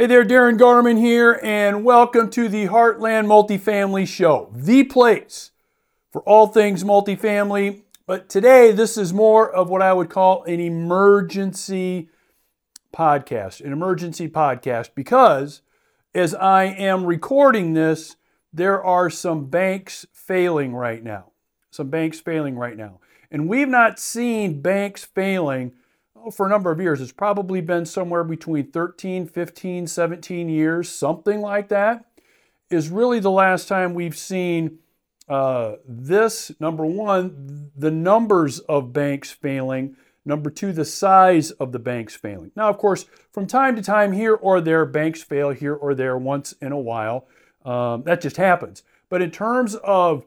Hey there, Darin Garman here, and welcome to the Heartland Multifamily Show, the place for all things multifamily. But today, this is more of what I would call an emergency podcast, an emergency podcast, because as I am recording this, there are some banks failing right now. Some banks failing right now. And we've not seen banks failing for a number of years. It's probably been somewhere between 13, 15, 17 years, something like that, is really the last time we've seen uh, this. Number one, the numbers of banks failing. Number two, the size of the banks failing. Now, of course, from time to time, here or there, banks fail here or there once in a while. Um, that just happens. But in terms of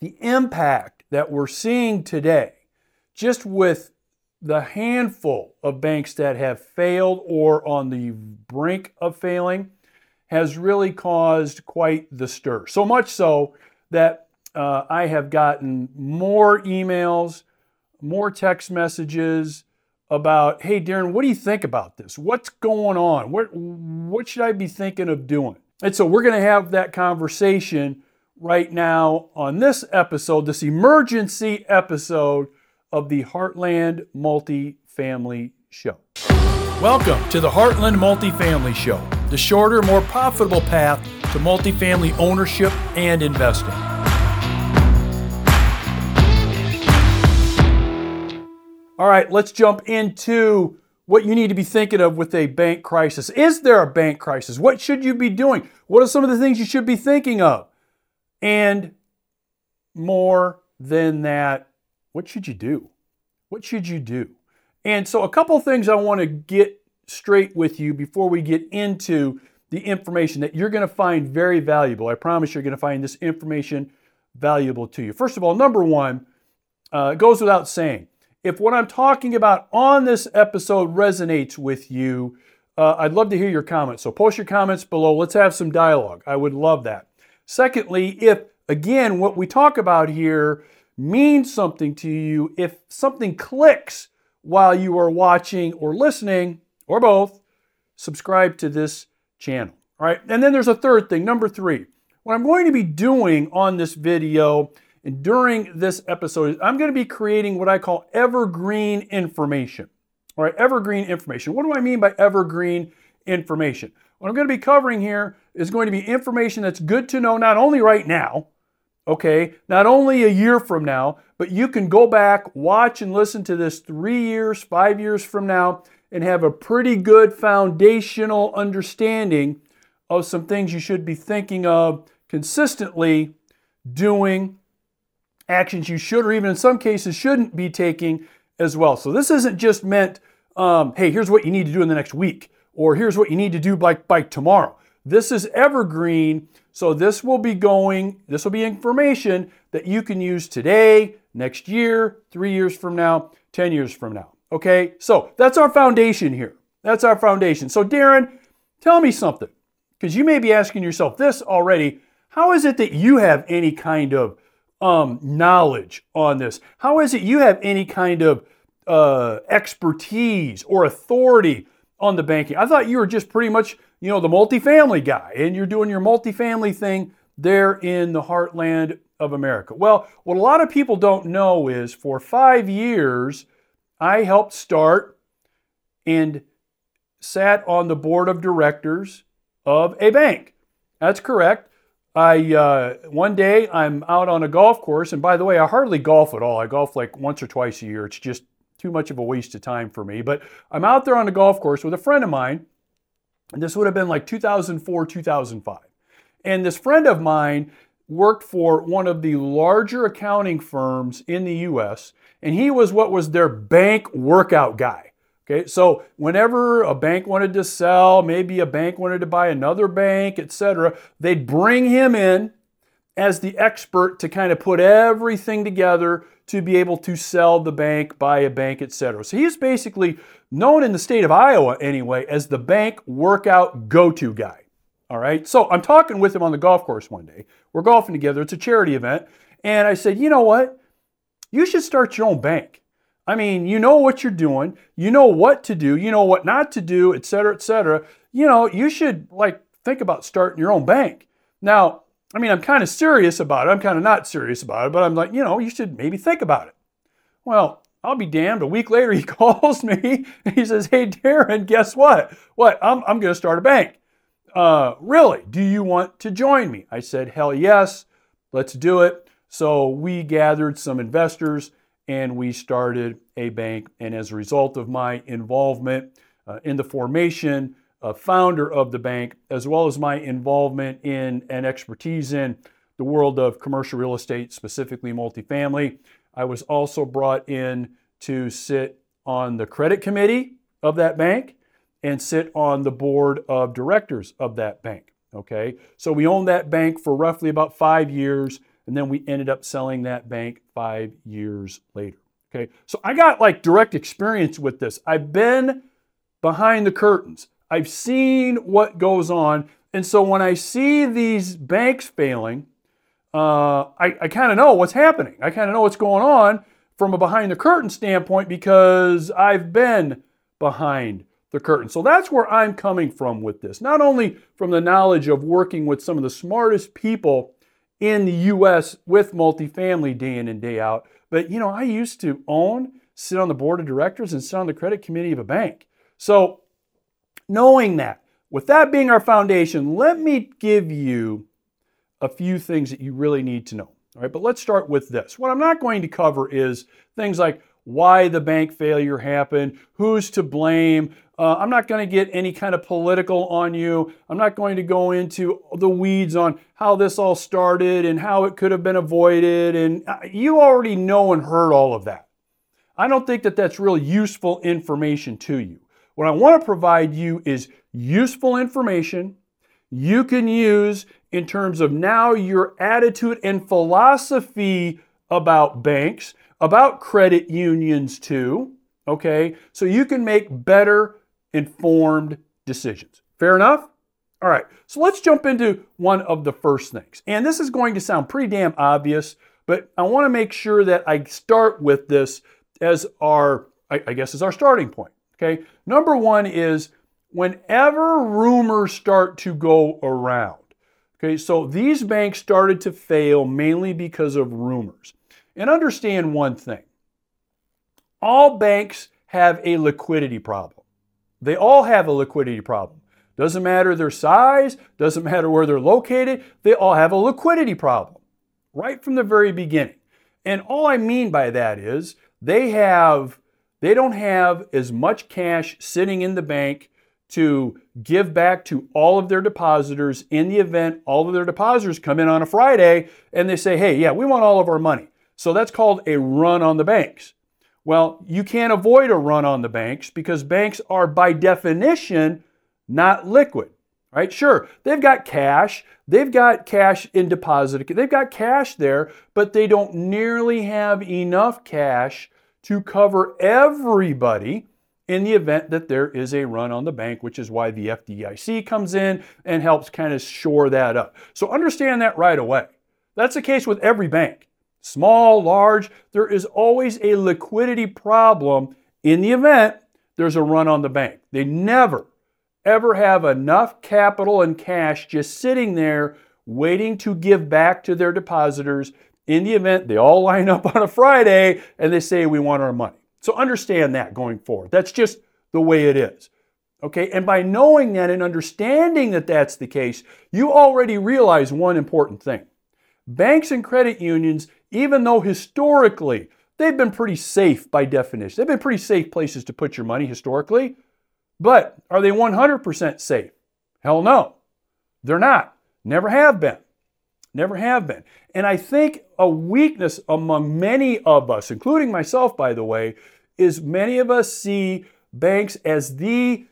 the impact that we're seeing today, just with the handful of banks that have failed or on the brink of failing has really caused quite the stir. So much so that uh, I have gotten more emails, more text messages about, hey, Darin, what do you think about this? What's going on? What, what should I be thinking of doing? And so we're going to have that conversation right now on this episode, this emergency episode of the Heartland Multifamily Show. Welcome to the Heartland Multifamily Show, the shorter, more profitable path to multifamily ownership and investing. All right, let's jump into what you need to be thinking of with a bank crisis. Is there a bank crisis? What should you be doing? What are some of the things you should be thinking of? And more than that, what should you do? What should you do? And so, a couple things I want to get straight with you before we get into the information that you're going to find very valuable. I promise you're going to find this information valuable to you. First of all, number one, uh, goes without saying, if what I'm talking about on this episode resonates with you, uh, I'd love to hear your comments. So post your comments below. Let's have some dialogue. I would love that. Secondly, if again, what we talk about here means something to you, if something clicks while you are watching or listening, or both, subscribe to this channel. All right. And then there's a third thing, number three. What I'm going to be doing on this video and during this episode is I'm going to be creating what I call evergreen information. All right, evergreen information. What do I mean by evergreen information? What I'm going to be covering here is going to be information that's good to know not only right now, okay, not only a year from now, but you can go back, watch, and listen to this three years, five years from now, and have a pretty good foundational understanding of some things you should be thinking of consistently doing, actions you should, or even in some cases, shouldn't be taking as well. So this isn't just meant, um, hey, here's what you need to do in the next week, or here's what you need to do by, by tomorrow. This is evergreen, so this will be going, this will be information that you can use today, next year, three years from now, 10 years from now. Okay, so that's our foundation here. That's our foundation. So, Darin, tell me something, because you may be asking yourself this already. How is it that you have any kind of um, knowledge on this? How is it you have any kind of uh, expertise or authority on the banking? I thought you were just pretty much you know, the multifamily guy, and you're doing your multifamily thing there in the heartland of America. Well, what a lot of people don't know is for five years, I helped start and sat on the board of directors of a bank. That's correct. I uh, one day I'm out on a golf course, and by the way, I hardly golf at all. I golf like once or twice a year. It's just too much of a waste of time for me. But I'm out there on a golf course with a friend of mine, this would have been like 2004, 2005. And this friend of mine worked for one of the larger accounting firms in the US, and he was what was their bank workout guy. Okay, so whenever a bank wanted to sell, maybe a bank wanted to buy another bank, etc., they'd bring him in as the expert to kind of put everything together to be able to sell the bank, buy a bank, etc. So he's basically known in the state of Iowa anyway as the bank workout go-to guy. All right. So I'm talking with him on the golf course one day. We're golfing together. It's a charity event. And I said, you know what? You should start your own bank. I mean, you know what you're doing. You know what to do. You know what not to do, et cetera, et cetera. you know, you should like think about starting your own bank. Now, I mean, I'm kind of serious about it. I'm kind of not serious about it, but I'm like, you know, you should maybe think about it. Well, I'll be damned. A week later, he calls me and he says, Hey, Darin, guess what? What? I'm, I'm going to start a bank. Uh, really? Do you want to join me? I said, Hell yes. Let's do it. So we gathered some investors and we started a bank. And as a result of my involvement uh, in the formation, uh, founder of the bank, as well as my involvement in and expertise in the world of commercial real estate, specifically multifamily, I was also brought in to sit on the credit committee of that bank and sit on the board of directors of that bank. Okay, so we owned that bank for roughly about five years, and then we ended up selling that bank five years later. Okay, so I got like direct experience with this. I've been behind the curtains, I've seen what goes on. And so when I see these banks failing, uh, I, I kind of know what's happening. I kind of know what's going on from a behind the curtain standpoint because I've been behind the curtain. So that's where I'm coming from with this. Not only from the knowledge of working with some of the smartest people in the US with multifamily day in and day out, but you know, I used to own, sit on the board of directors, and sit on the credit committee of a bank. So knowing that, with that being our foundation, let me give you a few things that you really need to know. All right, but let's start with this. What I'm not going to cover is things like why the bank failure happened, who's to blame. Uh, I'm not going to get any kind of political on you. I'm not going to go into the weeds on how this all started and how it could have been avoided. And uh, you already know and heard all of that. I don't think that that's really useful information to you. What I want to provide you is useful information you can use in terms of now your attitude and philosophy about banks, about credit unions too. Okay, so you can make better informed decisions. Fair enough? All right, so let's jump into one of the first things. And this is going to sound pretty damn obvious, but I want to make sure that I start with this as our, I guess, as our starting point. Okay, number one is whenever rumors start to go around. Okay, so these banks started to fail mainly because of rumors. And understand one thing all banks have a liquidity problem. They all have a liquidity problem. Doesn't matter their size, doesn't matter where they're located, they all have a liquidity problem right from the very beginning. And all I mean by that is they have they don't have as much cash sitting in the bank to give back to all of their depositors in the event all of their depositors come in on a Friday and they say, hey, yeah, we want all of our money. So that's called a run on the banks. Well, you can't avoid a run on the banks because banks are by definition not liquid, right? Sure, they've got cash, they've got cash in deposit, they've got cash there, but they don't nearly have enough cash to cover everybody in the event that there is a run on the bank, which is why the FDIC comes in and helps kind of shore that up. So understand that right away. That's the case with every bank. Small, large, there is always a liquidity problem in the event there's a run on the bank. They never, ever have enough capital and cash just sitting there waiting to give back to their depositors in the event they all line up on a Friday and they say, We want our money. So understand that going forward. That's just the way it is. Okay, and by knowing that and understanding that that's the case, you already realize one important thing. Banks and credit unions, even though historically they've been pretty safe by definition, they've been pretty safe places to put your money historically, but are they 100% safe? Hell no, they're not. Never have been. Never have been. And I think a weakness among many of us, including myself, by the way, is many of us see banks as the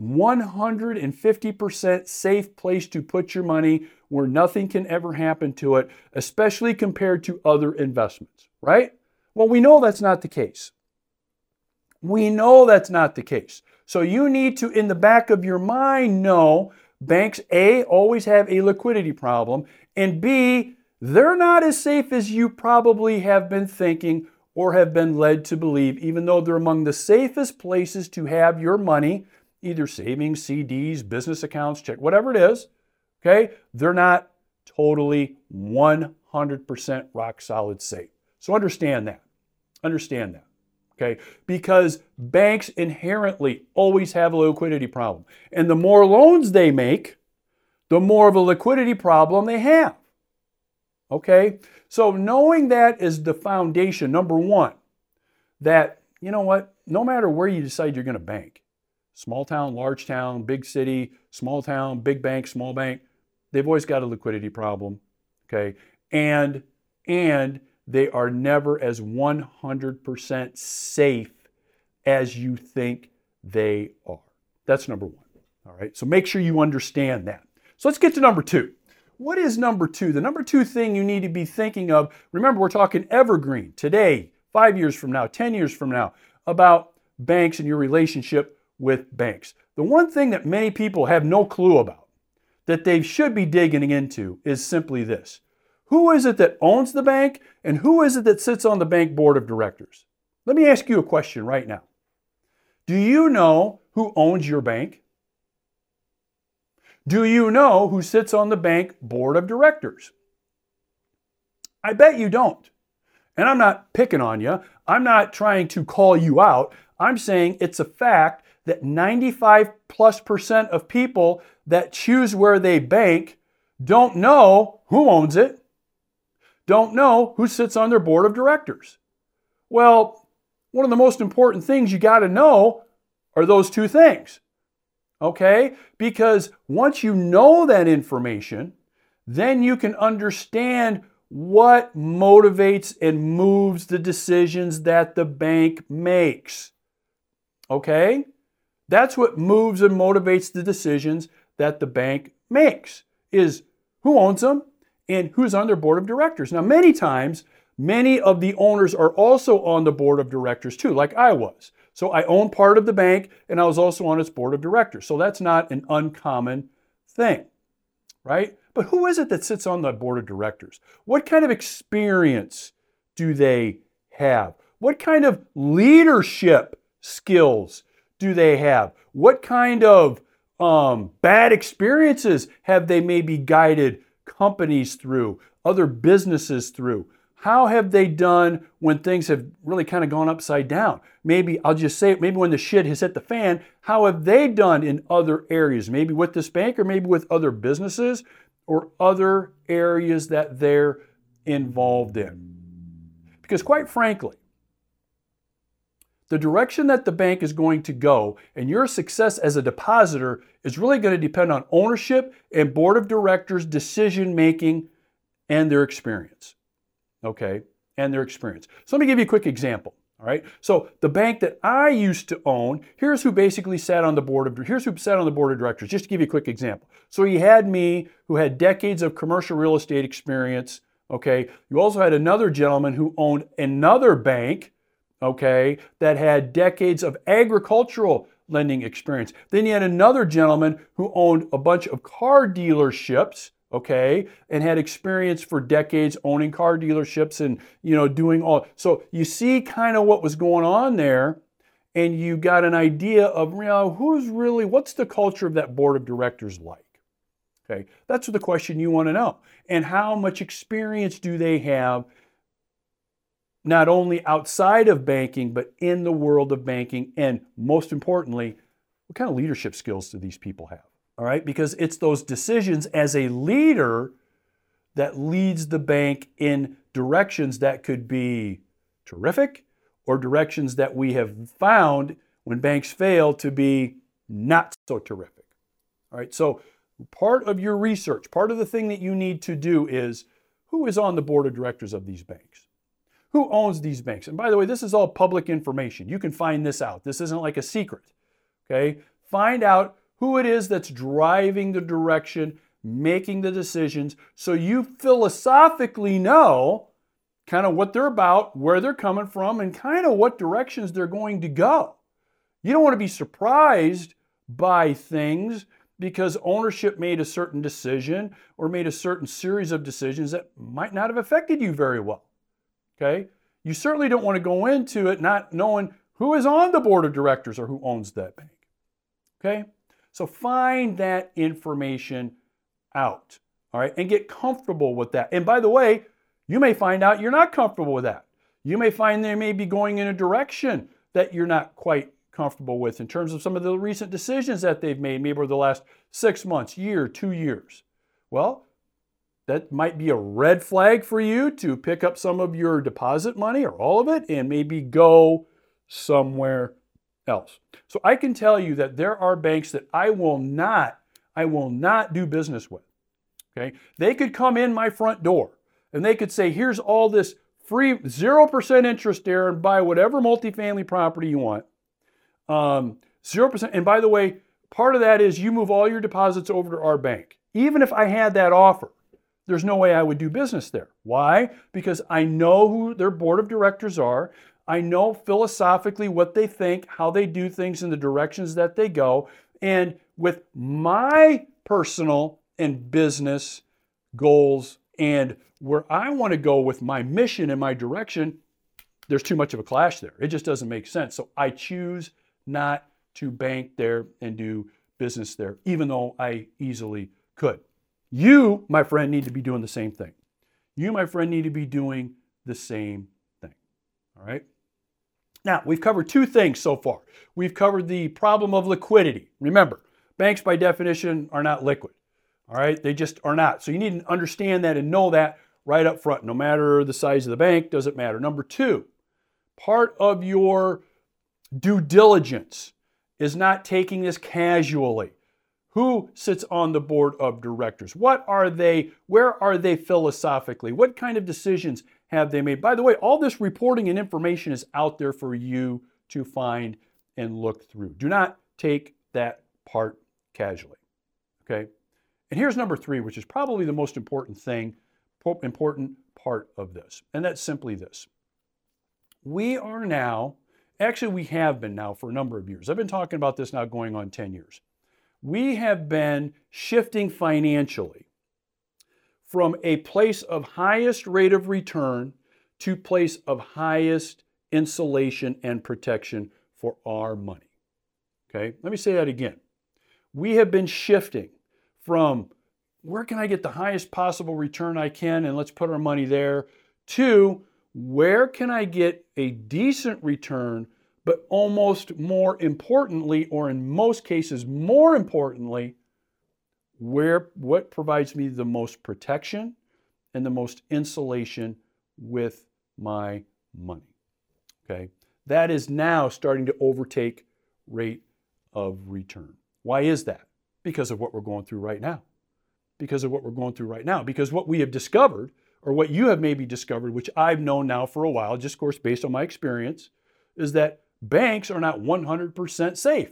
150% safe place to put your money where nothing can ever happen to it, especially compared to other investments, right? Well, we know that's not the case. We know that's not the case. So you need to, in the back of your mind, know banks A, always have a liquidity problem, and B, they're not as safe as you probably have been thinking or have been led to believe, even though they're among the safest places to have your money either savings, CDs, business accounts, check, whatever it is, okay, they're not totally 100% rock solid safe. So understand that. Understand that. Okay? Because banks inherently always have a liquidity problem. And the more loans they make, the more of a liquidity problem they have. Okay? So knowing that is the foundation, number one, that, you know what, no matter where you decide you're going to bank, small town, large town, big city, small town, big bank, small bank, they've always got a liquidity problem. Okay? And and they are never as 100% safe as you think they are. That's number one. All right. So make sure you understand that. So let's get to number two. What is number two? The number two thing you need to be thinking of, remember, we're talking evergreen today, five years from now, 10 years from now, about banks and your relationship with banks. The one thing that many people have no clue about that they should be digging into is simply this who is it that owns the bank and who is it that sits on the bank board of directors? Let me ask you a question right now. Do you know who owns your bank? Do you know who sits on the bank board of directors? I bet you don't. And I'm not picking on you. I'm not trying to call you out. I'm saying it's a fact that 95 plus percent of people that choose where they bank don't know who owns it don't know who sits on their board of directors. Well, one of the most important things you got to know are those two things. Okay? Because once you know that information, then you can understand what motivates and moves the decisions that the bank makes. Okay? That's what moves and motivates the decisions that the bank makes is who owns them and who's on their board of directors. Now, many times, many of the owners are also on the board of directors too, like I was. So I own part of the bank and I was also on its board of directors. So that's not an uncommon thing, right? But who is it that sits on the board of directors? What kind of experience do they have? What kind of leadership skills do they have? What kind of um, bad experiences have they maybe guided companies through, other businesses through? How have they done when things have really kind of gone upside down? Maybe I'll just say it, maybe when the shit has hit the fan, how have they done in other areas? Maybe with this bank or maybe with other businesses or other areas that they're involved in. Because quite frankly, the direction that the bank is going to go and your success as a depositor is really going to depend on ownership and board of directors decision making and their experience. Okay, and their experience. So let me give you a quick example. All right. So the bank that I used to own, here's who basically sat on the board of here's who sat on the board of directors. Just to give you a quick example. So you had me who had decades of commercial real estate experience. Okay. You also had another gentleman who owned another bank okay, that had decades of agricultural lending experience. Then you had another gentleman who owned a bunch of car dealerships, okay, and had experience for decades owning car dealerships and, you know, doing all. So you see kind of what was going on there and you got an idea of, you know, who's really, what's the culture of that board of directors like? Okay, that's the question you want to know. And how much experience do they have not only outside of banking, but in the world of banking. And most importantly, what kind of leadership skills do these people have? All right, because it's those decisions as a leader that leads the bank in directions that could be terrific or directions that we have found when banks fail to be not so terrific. All right, so part of your research, part of the thing that you need to do is who is on the board of directors of these banks? who owns these banks. And by the way, this is all public information. You can find this out. This isn't like a secret. Okay? Find out who it is that's driving the direction, making the decisions, so you philosophically know kind of what they're about, where they're coming from, and kind of what directions they're going to go. You don't want to be surprised by things because ownership made a certain decision or made a certain series of decisions that might not have affected you very well. Okay? You certainly don't want to go into it not knowing who is on the board of directors or who owns that bank. Okay? So find that information out. All right? And get comfortable with that. And by the way, you may find out you're not comfortable with that. You may find they may be going in a direction that you're not quite comfortable with in terms of some of the recent decisions that they've made, maybe over the last six months, year, two years. Well, that might be a red flag for you to pick up some of your deposit money or all of it and maybe go somewhere else. So I can tell you that there are banks that I will not I will not do business with. Okay? They could come in my front door and they could say, "Here's all this free 0% interest there and buy whatever multifamily property you want." Um, 0% and by the way, part of that is you move all your deposits over to our bank. Even if I had that offer, there's no way I would do business there. Why? Because I know who their board of directors are. I know philosophically what they think, how they do things in the directions that they go. And with my personal and business goals and where I want to go with my mission and my direction, there's too much of a clash there. It just doesn't make sense. So I choose not to bank there and do business there, even though I easily could. You, my friend, need to be doing the same thing. You, my friend, need to be doing the same thing. All right? Now, we've covered two things so far. We've covered the problem of liquidity. Remember, banks by definition are not liquid. All right? They just are not. So you need to understand that and know that right up front. No matter the size of the bank, doesn't matter. Number two, part of your due diligence is not taking this casually. Who sits on the board of directors? What are they? Where are they philosophically? What kind of decisions have they made? By the way, all this reporting and information is out there for you to find and look through. Do not take that part casually. Okay? And here's number three, which is probably the most important thing, important part of this. And that's simply this. We are now, actually, we have been now for a number of years. I've been talking about this now going on 10 years we have been shifting financially from a place of highest rate of return to place of highest insulation and protection for our money. Okay, let me say that again. We have been shifting from where can I get the highest possible return I can and let's put our money there to where can I get a decent return but almost more importantly, or in most cases more importantly, where what provides me the most protection and the most insulation with my money. Okay? That is now starting to overtake rate of return. Why is that? Because of what we're going through right now. Because of what we're going through right now. Because what we have discovered, or what you have maybe discovered, which I've known now for a while, just of course based on my experience, is that banks are not 100% safe.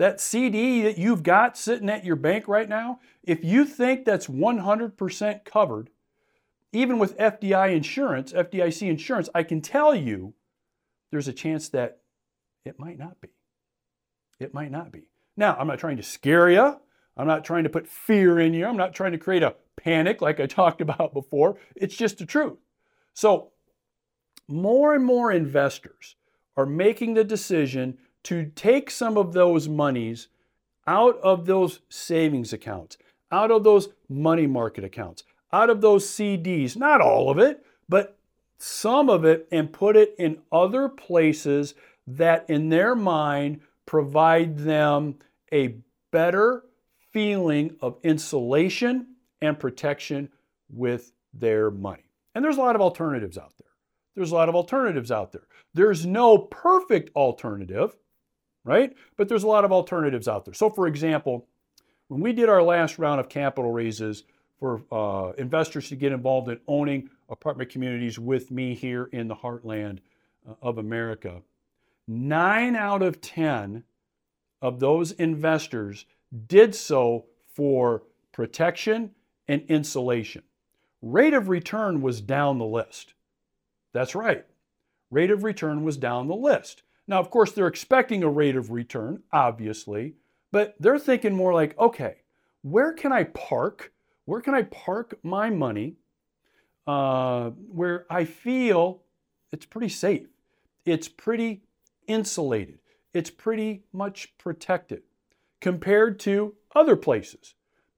That CD that you've got sitting at your bank right now, if you think that's 100% covered, even with FDI insurance, FDIC insurance, I can tell you there's a chance that it might not be. It might not be. Now, I'm not trying to scare you. I'm not trying to put fear in you. I'm not trying to create a panic like I talked about before. It's just the truth. So, more and more investors are making the decision to take some of those monies out of those savings accounts, out of those money market accounts, out of those CDs, not all of it, but some of it, and put it in other places that in their mind provide them a better feeling of insulation and protection with their money. And there's a lot of alternatives out there. There's a lot of alternatives out there. There's no perfect alternative, right? But there's a lot of alternatives out there. So, for example, when we did our last round of capital raises for uh, investors to get involved in owning apartment communities with me here in the heartland uh, of America, nine out of 10 of those investors did so for protection and insulation. Rate of return was down the list. That's right rate of return was down the list. Now, of course, they're expecting a rate of return, obviously, but they're thinking more like, okay, where can I park? Where can I park my money uh, where I feel it's pretty safe? It's pretty insulated. It's pretty much protected. compared to other places.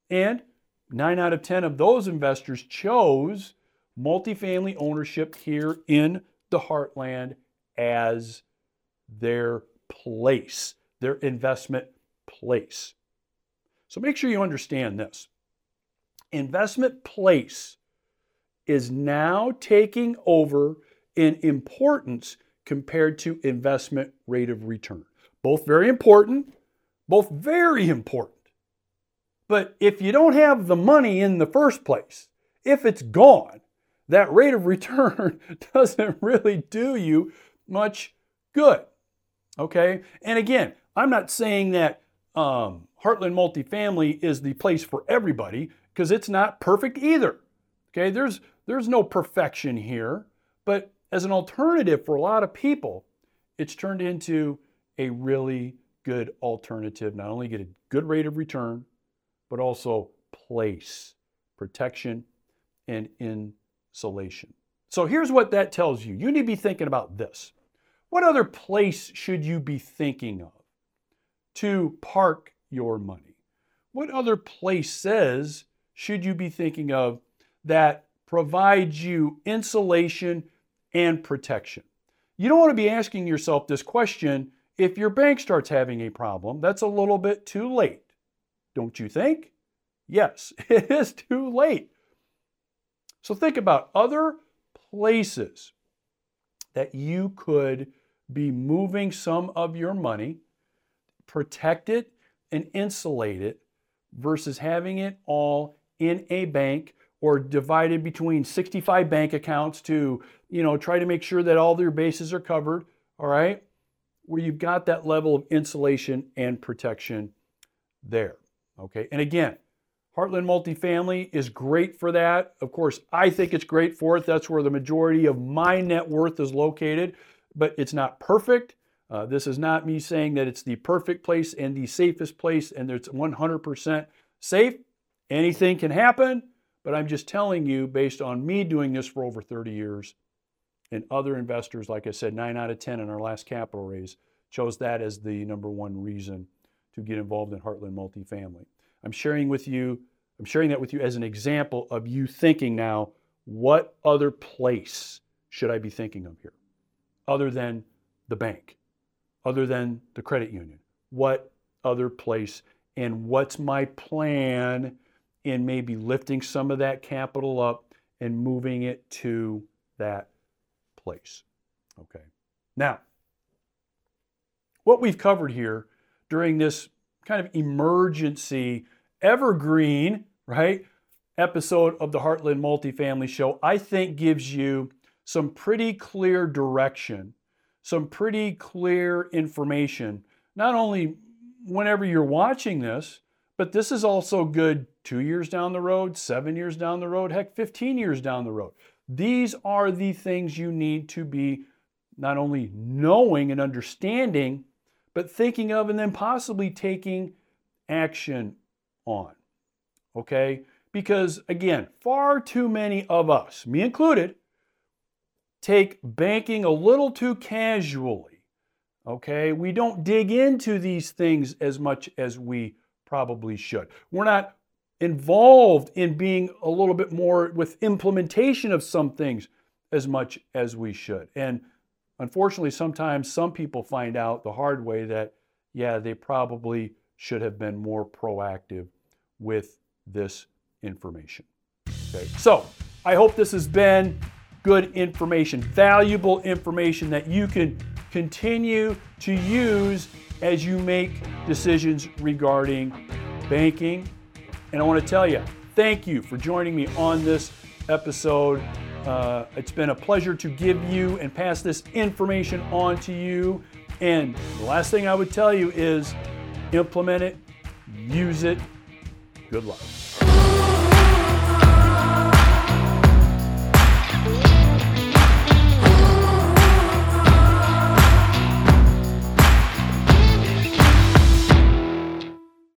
And nine out of 10 of those investors chose multifamily ownership here in the heartland as their place, their investment place. So make sure you understand this. Investment place is now taking over in importance compared to investment rate of return. Both very important, both very important. But if you don't have the money in the first place, if it's gone, that rate of return doesn't really do you much good. Okay? And again, I'm not saying that um, Heartland Multifamily is the place for everybody because it's not perfect either. Okay? There's, there's no perfection here. But as an alternative for a lot of people, it's turned into a really good alternative. Not only get a good rate of return, but also place, protection, and insulation. So here's what that tells you. You need to be thinking about this. What other place should you be thinking of to park your money? What other places should you be thinking of that provides you insulation and protection? You don't want to be asking yourself this question if your bank starts having a problem. That's a little bit too late. Don't you think? Yes, it is too late. So think about other places that you could be moving some of your money, protect it and insulate it versus having it all in a bank or divided between 65 bank accounts to, you know, try to make sure that all their bases are covered, all right? Where you've got that level of insulation and protection there. Okay, and again, Heartland Multifamily is great for that. Of course, I think it's great for it. That's where the majority of my net worth is located, but it's not perfect. Uh, this is not me saying that it's the perfect place and the safest place and it's 100% safe. Anything can happen, but I'm just telling you, based on me doing this for over 30 years and other investors, like I said, nine out of 10 in our last capital raise, chose that as the number one reason to get involved in Heartland Multifamily. I'm sharing with you, I'm sharing that with you as an example of you thinking now, what other place should I be thinking of here? Other than the bank, other than the credit union. What other place? And what's my plan in maybe lifting some of that capital up and moving it to that place? Okay. Now, what we've covered here during this kind of emergency, evergreen, right, episode of the Heartland Multifamily Show, I think gives you some pretty clear direction, some pretty clear information, not only whenever you're watching this, but this is also good two years down the road, seven years down the road, heck, 15 years down the road. These are the things you need to be not only knowing and understanding, but thinking of and then possibly taking action on. Okay? Because again, far too many of us, me included, take banking a little too casually. Okay? We don't dig into these things as much as we probably should. We're not involved in being a little bit more with implementation of some things as much as we should. And Unfortunately, sometimes some people find out the hard way that, yeah, they probably should have been more proactive with this information. Okay, so I hope this has been good information, valuable information that you can continue to use as you make decisions regarding banking. And I want to tell you, thank you for joining me on this episode uh, it's been a pleasure to give you and pass this information on to you. And the last thing I would tell you is implement it, use it. Good luck.